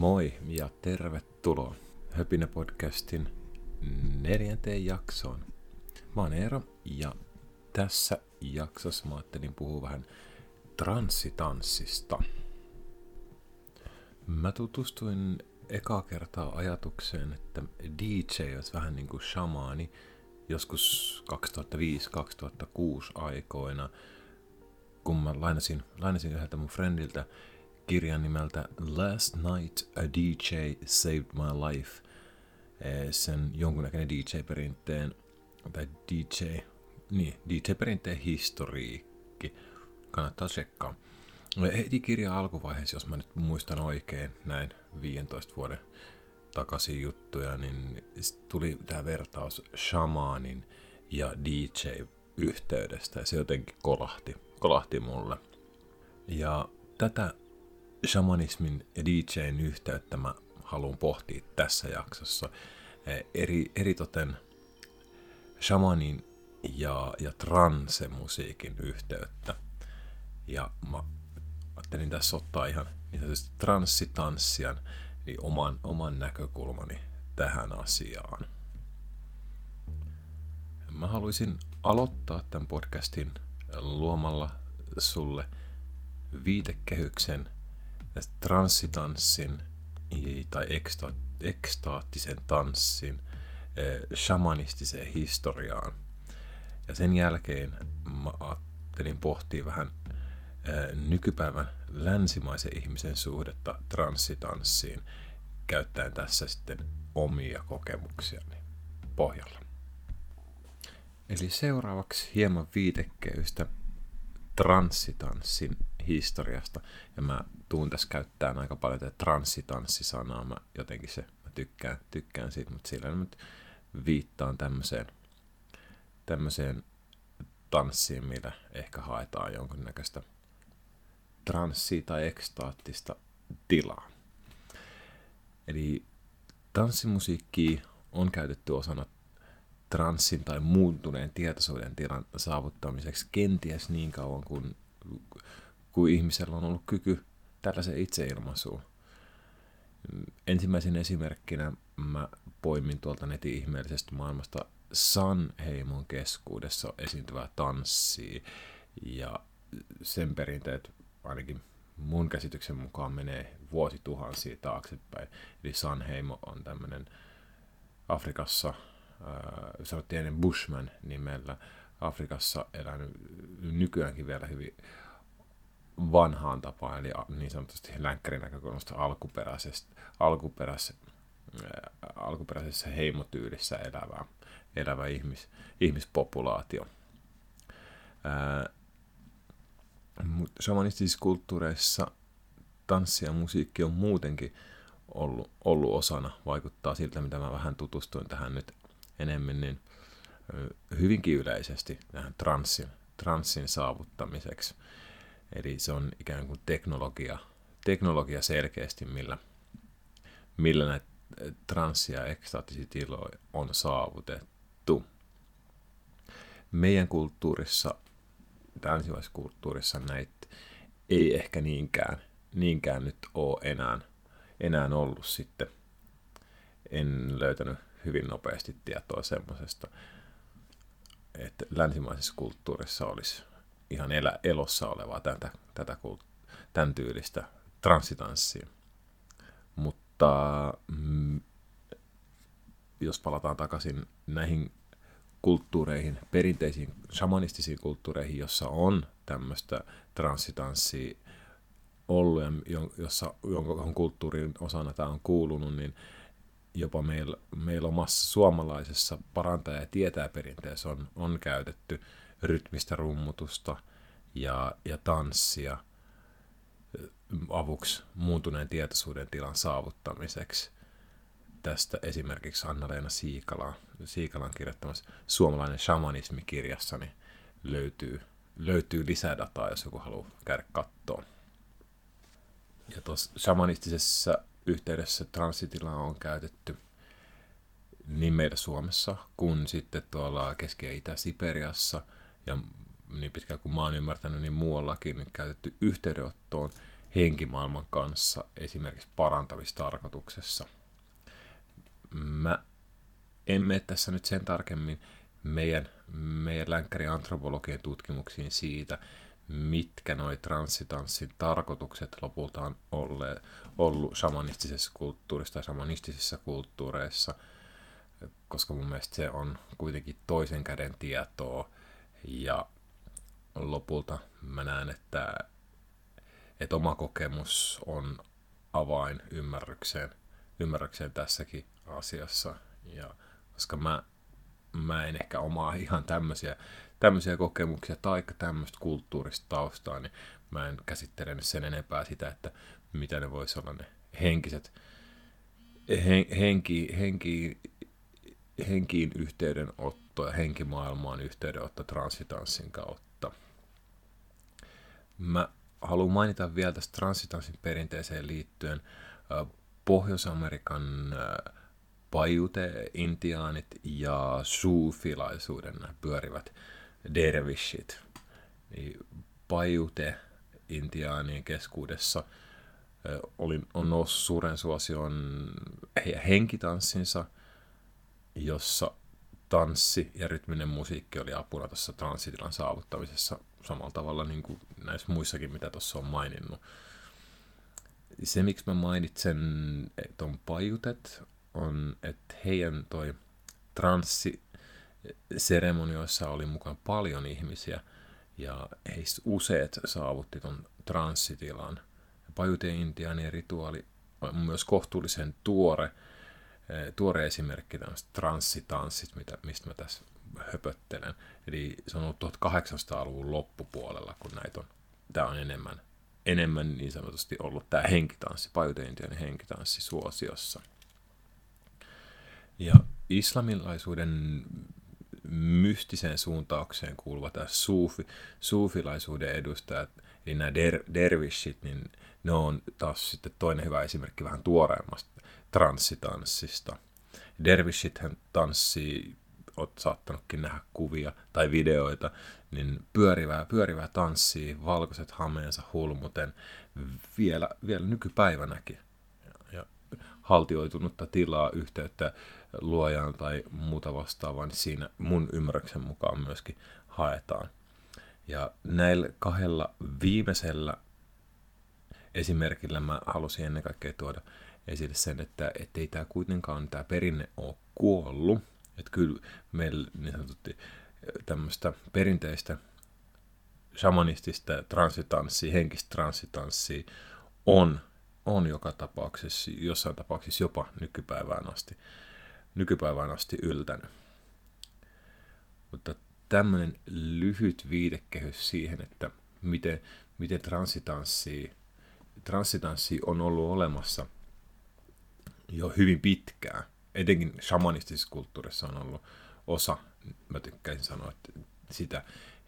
Moi ja tervetuloa Höpinä podcastin neljänteen jaksoon. Mä oon Eero ja tässä jaksossa mä ajattelin puhua vähän transsitanssista. Mä tutustuin eka kertaa ajatukseen, että DJ olisi vähän niin kuin shamaani joskus 2005-2006 aikoina, kun mä lainasin, lainasin yhdeltä mun friendiltä kirjan nimeltä Last Night a DJ Saved My Life. Eh, sen jonkunnäköinen DJ-perinteen, tai DJ, niin, DJ-perinteen historiikki. Kannattaa tsekkaa. Heti kirjan alkuvaiheessa, jos mä nyt muistan oikein näin 15 vuoden takaisin juttuja, niin tuli tämä vertaus shamanin ja DJ-yhteydestä ja se jotenkin kolahti, kolahti mulle. Ja tätä shamanismin ja DJn yhteyttä mä haluan pohtia tässä jaksossa. Eh, eri, eritoten shamanin ja, ja transe-musiikin yhteyttä. Ja mä ajattelin tässä ottaa ihan niin transsitanssian niin oman, oman näkökulmani tähän asiaan. Mä haluaisin aloittaa tämän podcastin luomalla sulle viitekehyksen – transsitanssin tai eksta, ekstaattisen tanssin eh, shamanistiseen historiaan. Ja sen jälkeen mä ajattelin pohtia vähän eh, nykypäivän länsimaisen ihmisen suhdetta transsitanssiin, käyttäen tässä sitten omia kokemuksiani pohjalla. Eli seuraavaksi hieman viitekeystä transsitanssin historiasta. Ja mä tuun tässä käyttämään aika paljon tätä transsitanssisanaa. Mä jotenkin se, mä tykkään, tykkään siitä, mutta sillä nyt viittaan tämmöiseen, tämmöiseen tanssiin, millä ehkä haetaan jonkunnäköistä transsia tai ekstaattista tilaa. Eli tanssimusiikki on käytetty osana transsin tai muuntuneen tietoisuuden tilan saavuttamiseksi kenties niin kauan kuin, kuin ihmisellä on ollut kyky tällaisen itseilmaisuun. Ensimmäisen esimerkkinä mä poimin tuolta netin ihmeellisestä maailmasta Sanheimon keskuudessa esiintyvää tanssia. Ja sen perinteet ainakin mun käsityksen mukaan menee vuosituhansia taaksepäin. Eli Sanheimo on tämmöinen Afrikassa, äh, sanottiin ennen Bushman nimellä, Afrikassa elänyt nykyäänkin vielä hyvin vanhaan tapaan, eli niin sanotusti länkkärin näkökulmasta alkuperäisessä, alkuperäisessä, alkuperäisessä heimotyylissä elävä, elävä ihmis, ihmispopulaatio. Mutta shamanistisissa kulttuureissa tanssi ja musiikki on muutenkin ollut, ollut osana, vaikuttaa siltä, mitä mä vähän tutustuin tähän nyt enemmän, niin hyvinkin yleisesti tähän transsin, transsin saavuttamiseksi. Eli se on ikään kuin teknologia, teknologia selkeästi, millä, millä näitä transsia ja ekstaattisia tiloja on saavutettu. Meidän kulttuurissa, länsimaisessa näitä ei ehkä niinkään, niinkään nyt ole enää, enää ollut sitten. En löytänyt hyvin nopeasti tietoa semmoisesta, että länsimaisessa kulttuurissa olisi ihan elä, elossa olevaa tätä, tätä tämän tyylistä transsitanssia. Mutta mm, jos palataan takaisin näihin kulttuureihin, perinteisiin shamanistisiin kulttuureihin, jossa on tämmöistä transsitanssia ollut ja jossa, jonka kulttuurin osana tämä on kuulunut, niin jopa meillä, meillä omassa suomalaisessa parantaja- ja tietää perinteessä on, on käytetty rytmistä rummutusta ja, ja tanssia avuksi muuntuneen tietoisuuden tilan saavuttamiseksi. Tästä esimerkiksi Anna-Leena Siikala, Siikalan kirjoittamassa Suomalainen shamanismi-kirjassa niin löytyy, löytyy lisää dataa, jos joku haluaa käydä kattoon. Ja tuossa shamanistisessa yhteydessä transitilaa on käytetty niin meillä Suomessa kuin sitten tuolla Keski- ja Itä-Siperiassa ja niin pitkään kuin mä oon ymmärtänyt, niin muuallakin niin käytetty yhteydenottoon henkimaailman kanssa esimerkiksi parantamistarkoituksessa. Mä en mene tässä nyt sen tarkemmin meidän, meidän länkkäriantropologian tutkimuksiin siitä, mitkä noi transsitanssin tarkoitukset lopulta on olleet, ollut shamanistisessa kulttuurissa tai shamanistisissa kulttuureissa, koska mun mielestä se on kuitenkin toisen käden tietoa ja lopulta mä näen, että, että oma kokemus on avain ymmärrykseen, ymmärrykseen tässäkin asiassa. Ja koska mä, mä en ehkä omaa ihan tämmöisiä, tämmöisiä kokemuksia tai tämmöistä kulttuurista taustaa, niin mä en käsittele sen enempää sitä, että mitä ne voisi olla ne henkiset, hen, henki, henki, henkiin yhteydenotto ja henkimaailmaan yhteydenotto transitanssin kautta. Mä haluan mainita vielä tästä transitanssin perinteeseen liittyen Pohjois-Amerikan pajute-intiaanit ja suufilaisuuden pyörivät dervishit. Niin pajute-intiaanien keskuudessa oli, on noussut suuren suosion henkitanssinsa, jossa tanssi ja rytminen musiikki oli apuna tuossa transsitilan saavuttamisessa samalla tavalla niin kuin näissä muissakin, mitä tuossa on maininnut. Se, miksi mä mainitsen tuon pajutet, on, että heidän toi transsi seremonioissa oli mukaan paljon ihmisiä ja heistä useat saavutti ton transsitilan. Pajuteen intiaanien rituaali on myös kohtuullisen tuore, tuore esimerkki tämmöistä transsitanssista, mitä, mistä mä tässä höpöttelen. Eli se on ollut 1800-luvun loppupuolella, kun näitä on. Tämä on enemmän, enemmän niin sanotusti ollut tämä henkitanssi, pajuteen henkitanssi suosiossa. Ja islamilaisuuden mystiseen suuntaukseen kuuluva tämä suufi, suufilaisuuden edustajat, eli nämä der, dervishit, niin ne on taas sitten toinen hyvä esimerkki vähän tuoreemmasta transsitanssista. Dervishithän tanssii, oot saattanutkin nähdä kuvia tai videoita, niin pyörivää, pyörivää tanssii, valkoiset hameensa hulmuten vielä, vielä nykypäivänäkin. Ja, haltioitunutta tilaa, yhteyttä luojaan tai muuta vastaavaa, niin siinä mun ymmärryksen mukaan myöskin haetaan. Ja näillä kahdella viimeisellä esimerkillä mä halusin ennen kaikkea tuoda esille sen, että ei tämä kuitenkaan tämä perinne ole kuollut. Että kyllä meillä niin sanotusti tämmöistä perinteistä shamanistista transitanssia, henkistä transitanssia on, on joka tapauksessa, jossain tapauksessa jopa nykypäivään asti nykypäivään asti yltänyt. Mutta tämmöinen lyhyt viidekehys siihen, että miten, miten transitanssi, transitanssi on ollut olemassa jo hyvin pitkään. Etenkin shamanistisessa kulttuurissa on ollut osa, mä tykkäisin sanoa, että sitä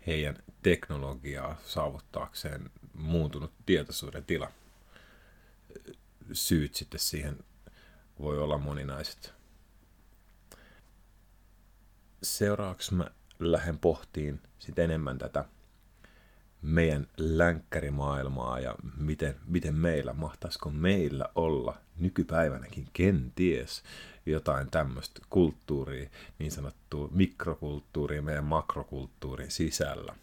heidän teknologiaa saavuttaakseen muuntunut tietoisuuden tila. Syyt sitten siihen voi olla moninaiset seuraavaksi mä lähden pohtiin sit enemmän tätä meidän länkkärimaailmaa ja miten, miten meillä, mahtaisiko meillä olla nykypäivänäkin kenties jotain tämmöistä kulttuuria, niin sanottua mikrokulttuuria meidän makrokulttuurin sisällä.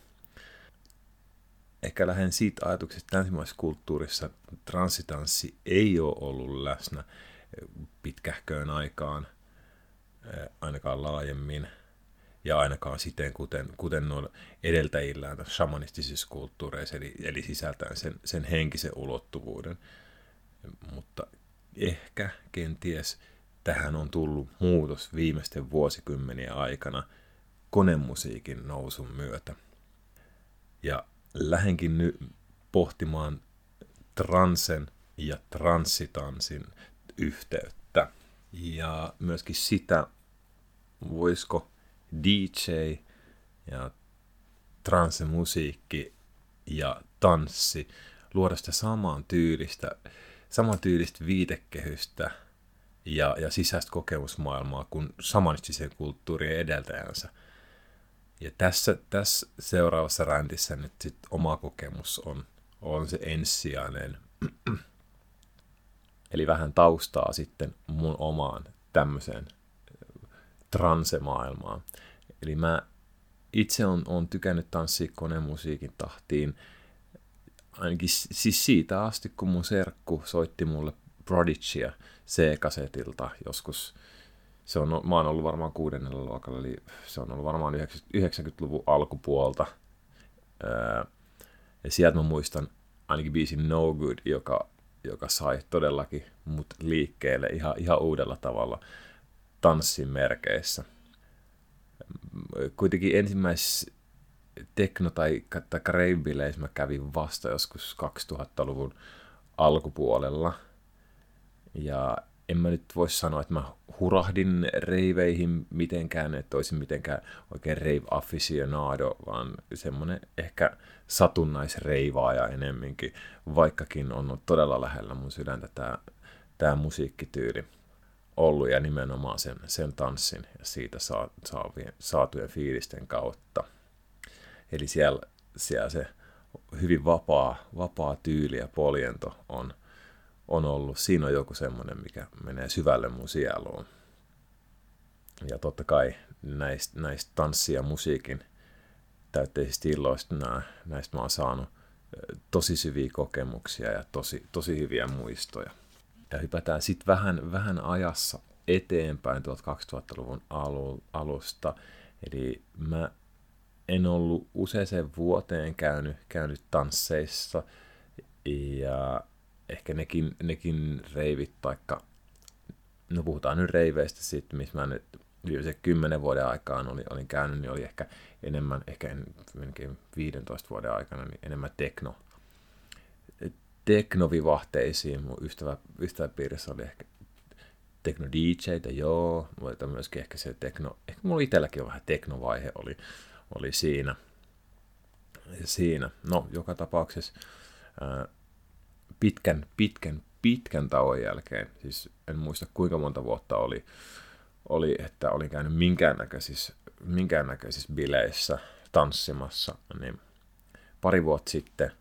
Ehkä lähden siitä ajatuksesta, että länsimaisessa kulttuurissa transitanssi ei ole ollut läsnä pitkähköön aikaan, ainakaan laajemmin – ja ainakaan siten, kuten, kuten noilla edeltäjillään shamanistisissa kulttuureissa, eli, eli sisältäen sen, sen henkisen ulottuvuuden. Mutta ehkä, kenties, tähän on tullut muutos viimeisten vuosikymmenien aikana konemusiikin nousun myötä. Ja lähenkin nyt pohtimaan transen ja transsitanssin yhteyttä. Ja myöskin sitä, voisiko DJ ja transemusiikki ja tanssi luoda sitä saman tyylistä, saman tyylistä viitekehystä ja, ja sisäistä kokemusmaailmaa kuin samanistisen kulttuurien edeltäjänsä. Ja tässä, tässä seuraavassa räntissä nyt sit oma kokemus on, on se ensisijainen Eli vähän taustaa sitten mun omaan tämmöiseen transemaailmaan. Eli mä itse on, on tykännyt tanssia konemusiikin tahtiin ainakin siis siitä asti, kun mun serkku soitti mulle Prodigya C-kasetilta joskus. Se on, mä oon ollut varmaan kuudennella luokalla, eli se on ollut varmaan 90-luvun alkupuolta. ja sieltä mä muistan ainakin biisin No Good, joka, joka sai todellakin mut liikkeelle ihan, ihan uudella tavalla tanssin merkeissä. Kuitenkin ensimmäisessä tekno- tai, tai mä kävin vasta joskus 2000-luvun alkupuolella. Ja en mä nyt voi sanoa, että mä hurahdin reiveihin mitenkään, että olisin mitenkään oikein rave aficionado, vaan semmonen ehkä satunnaisreivaaja enemminkin, vaikkakin on todella lähellä mun sydäntä tämä tää musiikkityyli ollut ja nimenomaan sen, sen tanssin ja siitä saa, saavien, saatujen fiilisten kautta. Eli siellä, siellä se hyvin vapaa, vapaa tyyli ja poljento on, on ollut. Siinä on joku semmoinen, mikä menee syvälle mun sieluun. Ja totta kai näistä, näistä tanssi- ja musiikin täytteisistä illoista nää, näistä mä oon saanut tosi syviä kokemuksia ja tosi, tosi hyviä muistoja. Ja hypätään sitten vähän, vähän ajassa eteenpäin tuolta 2000-luvun alu, alusta. Eli mä en ollut useaseen vuoteen käynyt, käynyt tansseissa ja ehkä nekin, nekin reivit, taikka no puhutaan nyt reiveistä sitten, missä mä nyt viimeisen kymmenen vuoden aikaan olin, olin käynyt, niin oli ehkä enemmän, ehkä en, 15 vuoden aikana, niin enemmän tekno, teknovivahteisiin. Mun ystävä, ystäväpiirissä oli ehkä tekno DJtä, joo, mutta myöskin ehkä se tekno, ehkä mulla itselläkin vähän teknovaihe oli, oli siinä. siinä. No, joka tapauksessa ää, pitkän, pitkän, pitkän tauon jälkeen, siis en muista kuinka monta vuotta oli, oli että olin käynyt minkäännäköisissä, minkäännäköisissä bileissä tanssimassa, niin pari vuotta sitten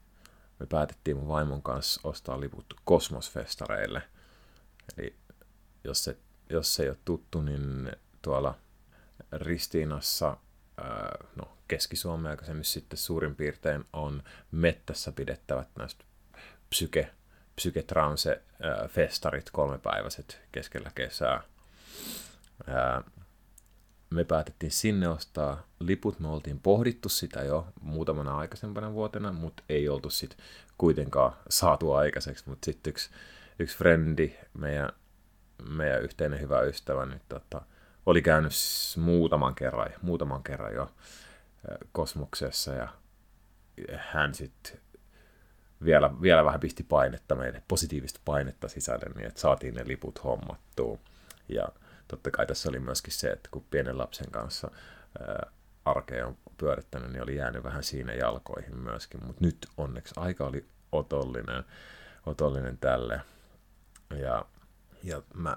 me päätettiin mun vaimon kanssa ostaa liput kosmosfestareille. Eli jos se, jos se ei ole tuttu, niin tuolla Ristiinassa no, Keski-Suomea, nyt sitten suurin piirtein on mettässä pidettävät näistä psyke, psyketrance-festarit kolmepäiväiset keskellä kesää. Me päätettiin sinne ostaa liput, me oltiin pohdittu sitä jo muutamana aikaisempana vuotena, mutta ei oltu sitten kuitenkaan saatu aikaiseksi, mutta sitten yksi, yksi frendi, meidän, meidän yhteinen hyvä ystävä, niin tota, oli käynyt muutaman kerran, muutaman kerran jo kosmoksessa ja hän sitten vielä, vielä vähän pisti painetta meille, positiivista painetta sisälle, niin että saatiin ne liput hommattua. Ja totta kai tässä oli myöskin se, että kun pienen lapsen kanssa arkea on pyörittänyt, niin oli jäänyt vähän siinä jalkoihin myöskin. Mutta nyt onneksi aika oli otollinen, otollinen tälle. Ja, ja mä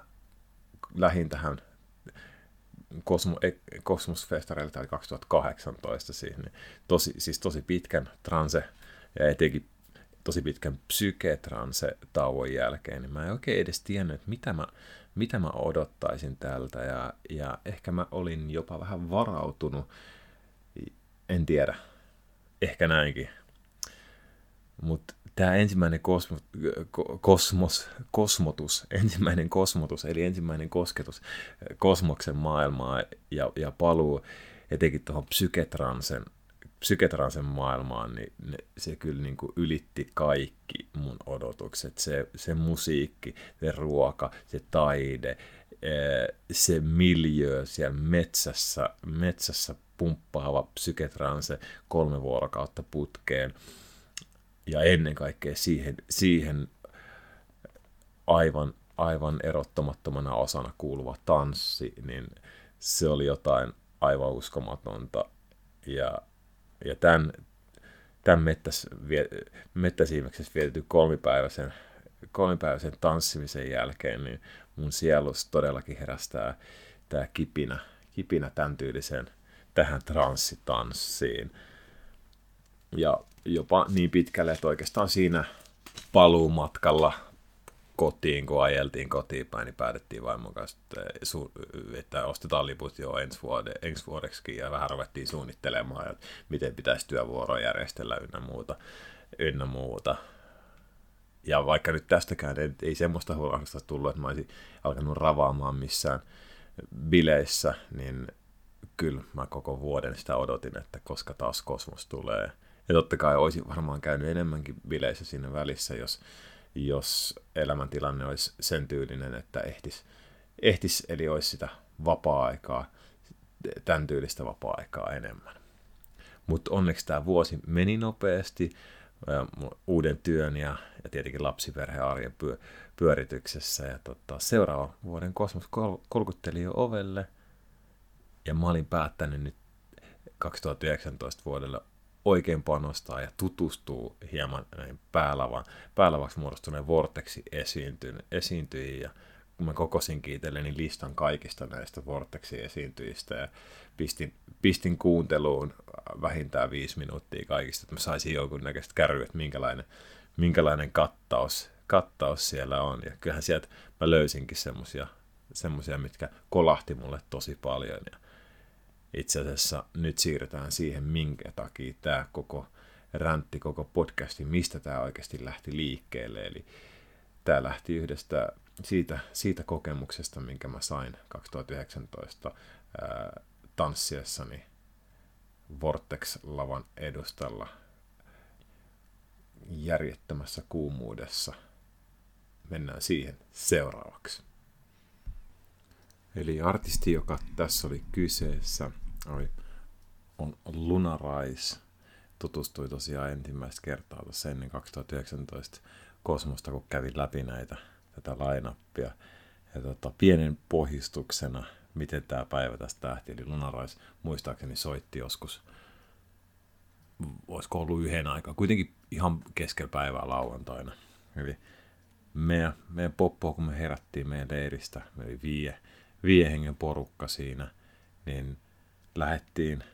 lähdin tähän Kosmo, Kosmosfestareilta oli 2018 siis, niin tosi, siis tosi pitkän transe ja etenkin tosi pitkän psyketranse tauon jälkeen, niin mä en oikein edes tiennyt, että mitä mä, mitä mä odottaisin tältä ja, ja ehkä mä olin jopa vähän varautunut, en tiedä, ehkä näinkin. Mutta tämä ensimmäinen kosmo, kosmos, kosmotus, ensimmäinen kosmotus, eli ensimmäinen kosketus kosmoksen maailmaa ja, ja paluu etenkin tuohon psyketransen, psyketransen maailmaan, niin ne, se kyllä niin kuin ylitti kaikki mun odotukset. Se, se musiikki, se ruoka, se taide, se miljö siellä metsässä, metsässä pumppaava psyketranse kolme vuorokautta putkeen – ja ennen kaikkea siihen, siihen aivan, aivan erottamattomana osana kuuluva tanssi, niin se oli jotain aivan uskomatonta. Ja, ja tämän, tämän mettäs, mettäsiimeksessä vietetty kolmipäiväisen, kolmipäiväisen tanssimisen jälkeen, niin mun sielus todellakin herästää tämä kipinä, kipinä tämän tyyliseen tähän transsitanssiin. Ja jopa niin pitkälle, että oikeastaan siinä paluumatkalla kotiin, kun ajeltiin kotiin päin, niin päätettiin vaimon kanssa, että, että ostetaan liput jo ensi, vuode, ensi vuodeksi ja vähän ruvettiin suunnittelemaan, että miten pitäisi työvuoroa järjestellä ynnä muuta. Ynnä muuta. Ja vaikka nyt tästäkään ei, ei semmoista huolahdusta tullut, että mä olisin alkanut ravaamaan missään bileissä, niin kyllä mä koko vuoden sitä odotin, että koska taas kosmos tulee. Ja totta kai olisin varmaan käynyt enemmänkin bileissä siinä välissä, jos, jos elämäntilanne olisi sen tyylinen, että ehtis, ehtis eli olisi sitä vapaa-aikaa, tämän tyylistä vapaa-aikaa enemmän. Mutta onneksi tämä vuosi meni nopeasti uuden työn ja, ja tietenkin lapsiperhearjen pyö, pyörityksessä. Ja tota, seuraava vuoden kosmos kol- kolkutteli jo ovelle ja mä olin päättänyt nyt 2019 vuodelle oikein panostaa ja tutustuu hieman näihin päälavan, päälavaksi muodostuneen Vortexi esiintyjiin ja kun mä kokosin kiitelleni listan kaikista näistä Vortexi esiintyjistä ja pistin, pistin kuunteluun vähintään viisi minuuttia kaikista, että mä saisin jonkun näköistä kärryä, että minkälainen, minkälainen kattaus, kattaus siellä on. Ja kyllähän sieltä mä löysinkin semmosia, semmosia, mitkä kolahti mulle tosi paljon. Ja itse asiassa nyt siirrytään siihen, minkä takia tämä koko räntti, koko podcasti, mistä tämä oikeasti lähti liikkeelle. Eli tämä lähti yhdestä siitä, siitä kokemuksesta, minkä mä sain 2019 ää, tanssiessani Vortex-lavan edustalla järjettömässä kuumuudessa. Mennään siihen seuraavaksi. Eli artisti, joka tässä oli kyseessä, oli, on Lunarais. Tutustui tosiaan ensimmäistä kertaa tuossa ennen 2019 Kosmosta, kun kävin läpi näitä, tätä lainappia. Ja tota, pienen pohjustuksena, miten tämä päivä tästä lähti, eli Lunarais muistaakseni soitti joskus, olisiko ollut yhden aikaa, kuitenkin ihan keskellä päivää lauantaina. Eli meidän, meidän poppo, kun me herättiin meidän leiristä, me oli vie, vie hengen porukka siinä, niin lähettiin,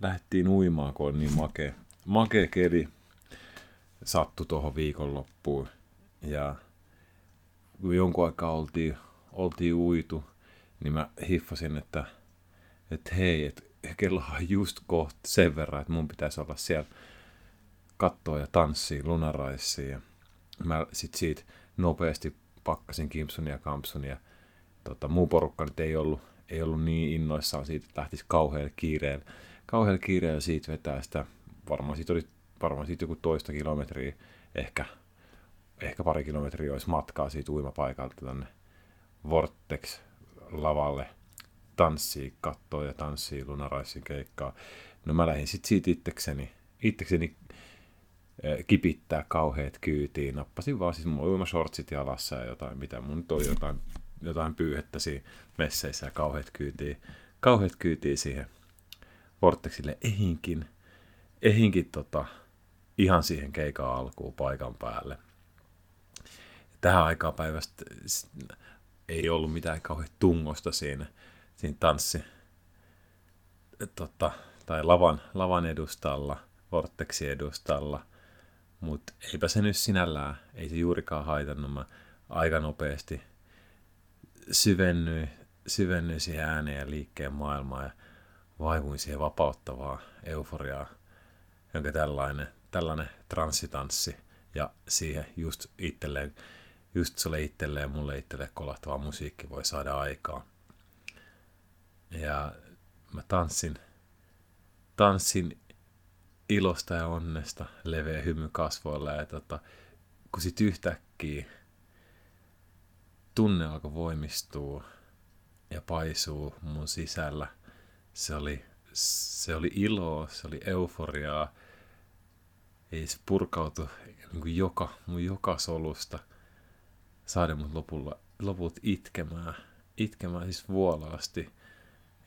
lähettiin uimaan, kun on niin makea, makea keli sattu tuohon viikonloppuun. Ja kun jonkun aikaa oltiin, oltiin uitu, niin mä hiffasin, että, että hei, että kello on just kohta sen verran, että mun pitäisi olla siellä kattoa ja tanssia lunaraisiin. Ja mä sit siitä nopeasti pakkasin Kimpsun ja Kampsun tota, muu porukka nyt ei ollut, ei ollut niin innoissaan siitä, että lähtisi kauhealla kiireellä, kauhealla kiireellä siitä vetää sitä, varmaan siitä oli varmaan siitä joku toista kilometriä, ehkä, ehkä pari kilometriä olisi matkaa siitä uimapaikalta tänne Vortex-lavalle tanssii, kattoo ja tanssii Lunaraisin keikkaa. No mä lähdin sitten siitä itsekseni, itsekseni kipittää kauheat kyytiin. Nappasin vaan siis mun uimashortsit jalassa ja jotain, mitä mun toi jotain, jotain pyyhettä siinä messeissä ja kauheat kyytiin, kauheat kyytiin siihen Vortexille ehinkin, ehinkin tota, ihan siihen keikan alkuun paikan päälle. Tähän aikaan päivästä ei ollut mitään kauhean tungosta siinä, siinä tanssi tota, tai lavan, lavan edustalla, Vortexin edustalla, mutta eipä se nyt sinällään, ei se juurikaan haitannut. Mä aika nopeasti syvennyin, syvennyin siihen ääneen ja liikkeen maailmaan ja vaivuin siihen vapauttavaa euforiaa, jonka tällainen tällainen transsitanssi ja siihen just itselleen, just sulle itselleen mulle itselleen kolahtava musiikki voi saada aikaa. Ja mä tanssin, tanssin ilosta ja onnesta, leveä hymy kasvoilla ja tota, kun sit yhtäkkiä tunne alkoi voimistua ja paisuu mun sisällä, se oli, se oli iloa, se oli euforiaa, ei se purkautu niin kuin joka, mun joka solusta saada mut lopulla, loput itkemään, itkemään siis vuolaasti.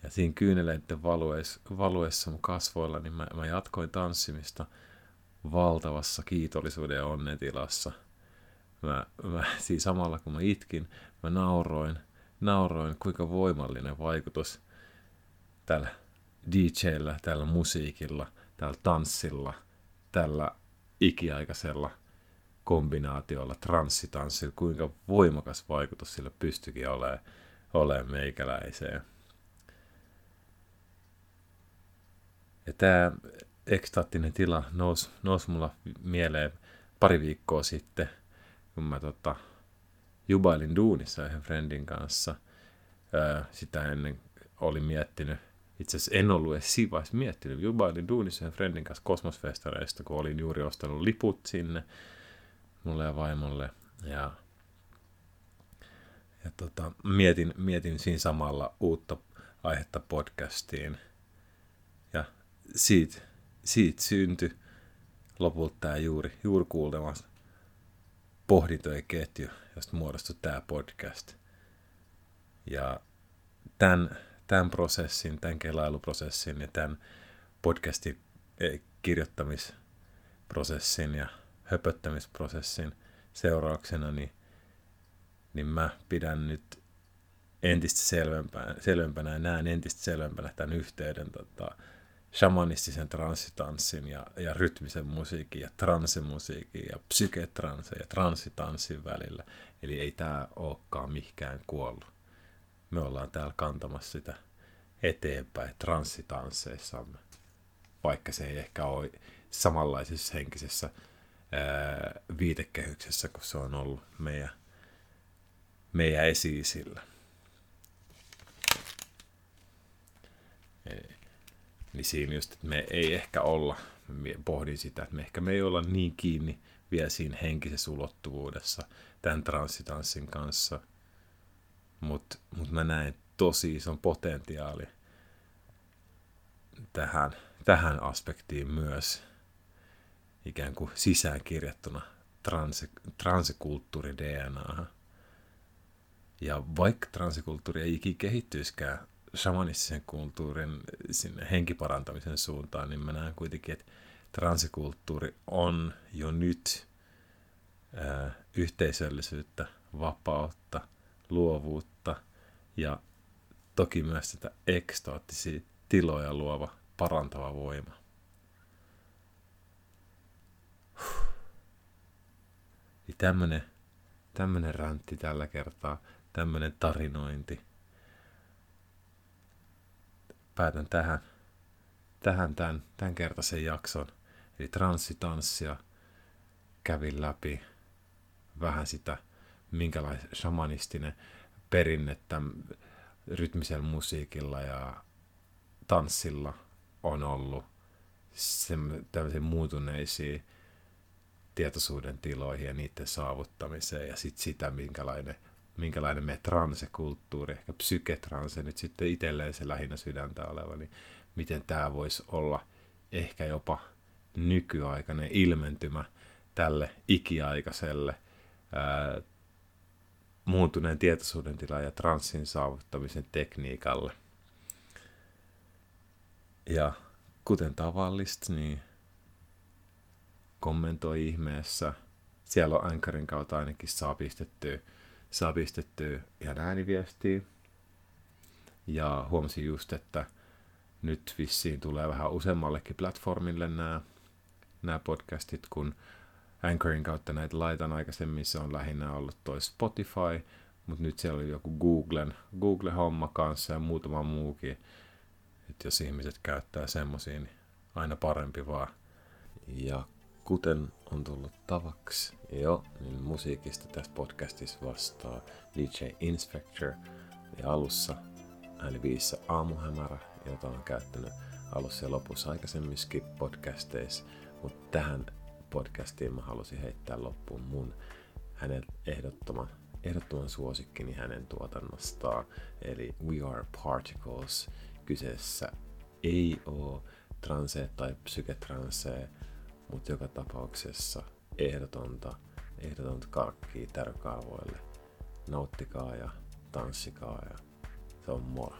Ja siinä kyyneleiden valuessa, valuessa mun kasvoilla, niin mä, mä jatkoin tanssimista valtavassa kiitollisuuden ja onnetilassa. Mä, mä, siis samalla kun mä itkin, mä nauroin, nauroin kuinka voimallinen vaikutus tällä DJllä, tällä musiikilla, tällä tanssilla – tällä ikiaikaisella kombinaatiolla transsitanssilla, kuinka voimakas vaikutus sillä pystyikin olemaan, olemaan meikäläiseen. Ja tämä ekstaattinen tila nousi, nousi mulla mieleen pari viikkoa sitten, kun mä tota, jubailin duunissa yhden friendin kanssa. Ää, sitä ennen olin miettinyt, itse asiassa en ollut edes siinä vaiheessa miettinyt, jubailin duunissa yhden friendin kanssa kosmosfestareista, kun olin juuri ostanut liput sinne mulle ja vaimolle. Ja, ja tota, mietin, mietin siinä samalla uutta aihetta podcastiin. Ja siitä, siitä syntyi lopulta tämä juuri, juuri kuulemassa pohdintojen ketju, josta muodostui tämä podcast. Ja tämän, tämän prosessin, tämän kelailuprosessin ja tämän podcastin eh, kirjoittamisprosessin ja höpöttämisprosessin seurauksena, niin, niin mä pidän nyt entistä selvempänä, selvempänä ja näen entistä selvempänä tämän yhteyden tota, shamanistisen transsitanssin ja, ja rytmisen musiikin ja transemusiikin ja psyketranse ja transsitanssin välillä. Eli ei tämä olekaan mikään kuollut. Me ollaan täällä kantamassa sitä eteenpäin transsitansseissamme, vaikka se ei ehkä ole samanlaisessa henkisessä ää, viitekehyksessä, kun se on ollut meidän, meidän esiisillä. Niin siinä just, että me ei ehkä olla, pohdin sitä, että me ehkä me ei olla niin kiinni vielä siinä henkisessä ulottuvuudessa tämän transsitanssin kanssa. Mutta mut mä näen tosi ison potentiaali tähän, tähän aspektiin myös ikään kuin sisäänkirjattuna transe, transekulttuuri DNA. Ja vaikka transekulttuuri ei ikinä kehittyisikään shamanistisen kulttuurin sinne henkiparantamisen suuntaan, niin mä näen kuitenkin, että transikulttuuri on jo nyt ää, yhteisöllisyyttä, vapautta, luovuutta ja toki myös sitä ekstaattisia tiloja luova parantava voima. Niin tämmönen, tämmönen räntti tällä kertaa, tämmönen tarinointi – päätän tähän, tähän tämän, tämän kertaisen jakson. Eli transsitanssia kävin läpi vähän sitä, minkälainen shamanistinen perinne tämän rytmisellä musiikilla ja tanssilla on ollut tämmöisiin muutuneisiin tietoisuuden tiloihin ja niiden saavuttamiseen ja sitten sitä, minkälainen minkälainen me transekulttuuri, ehkä psyketranse nyt sitten itselleen se lähinnä sydäntä oleva, niin miten tämä voisi olla ehkä jopa nykyaikainen ilmentymä tälle ikiaikaiselle ää, muuntuneen tietoisuuden tila ja transsin saavuttamisen tekniikalle. Ja kuten tavallista, niin kommentoi ihmeessä. Siellä on Ankarin kautta ainakin saa pistettyä saa pistettyä ihan ääniviestiä. Ja huomasin just, että nyt vissiin tulee vähän useammallekin platformille nämä, nämä podcastit, kun Anchorin kautta näitä laitan aikaisemmin, se on lähinnä ollut toi Spotify, mutta nyt siellä oli joku Googlen, Google-homma kanssa ja muutama muukin. Että jos ihmiset käyttää semmosia, niin aina parempi vaan. Ja kuten on tullut tavaksi jo, niin musiikista tässä podcastissa vastaa DJ Inspector. Ja alussa ääniviissä aamuhämärä, jota on käyttänyt alussa ja lopussa aikaisemmissakin podcasteissa, mutta tähän podcastiin mä halusin heittää loppuun mun hänen ehdottoman, ehdottoman suosikkini hänen tuotannostaan, eli We Are Particles. Kyseessä ei ole transe tai psyketranse, mutta joka tapauksessa ehdotonta, ehdotonta karkkia tärkaavoille. Nauttikaa ja tanssikaa ja se on moro.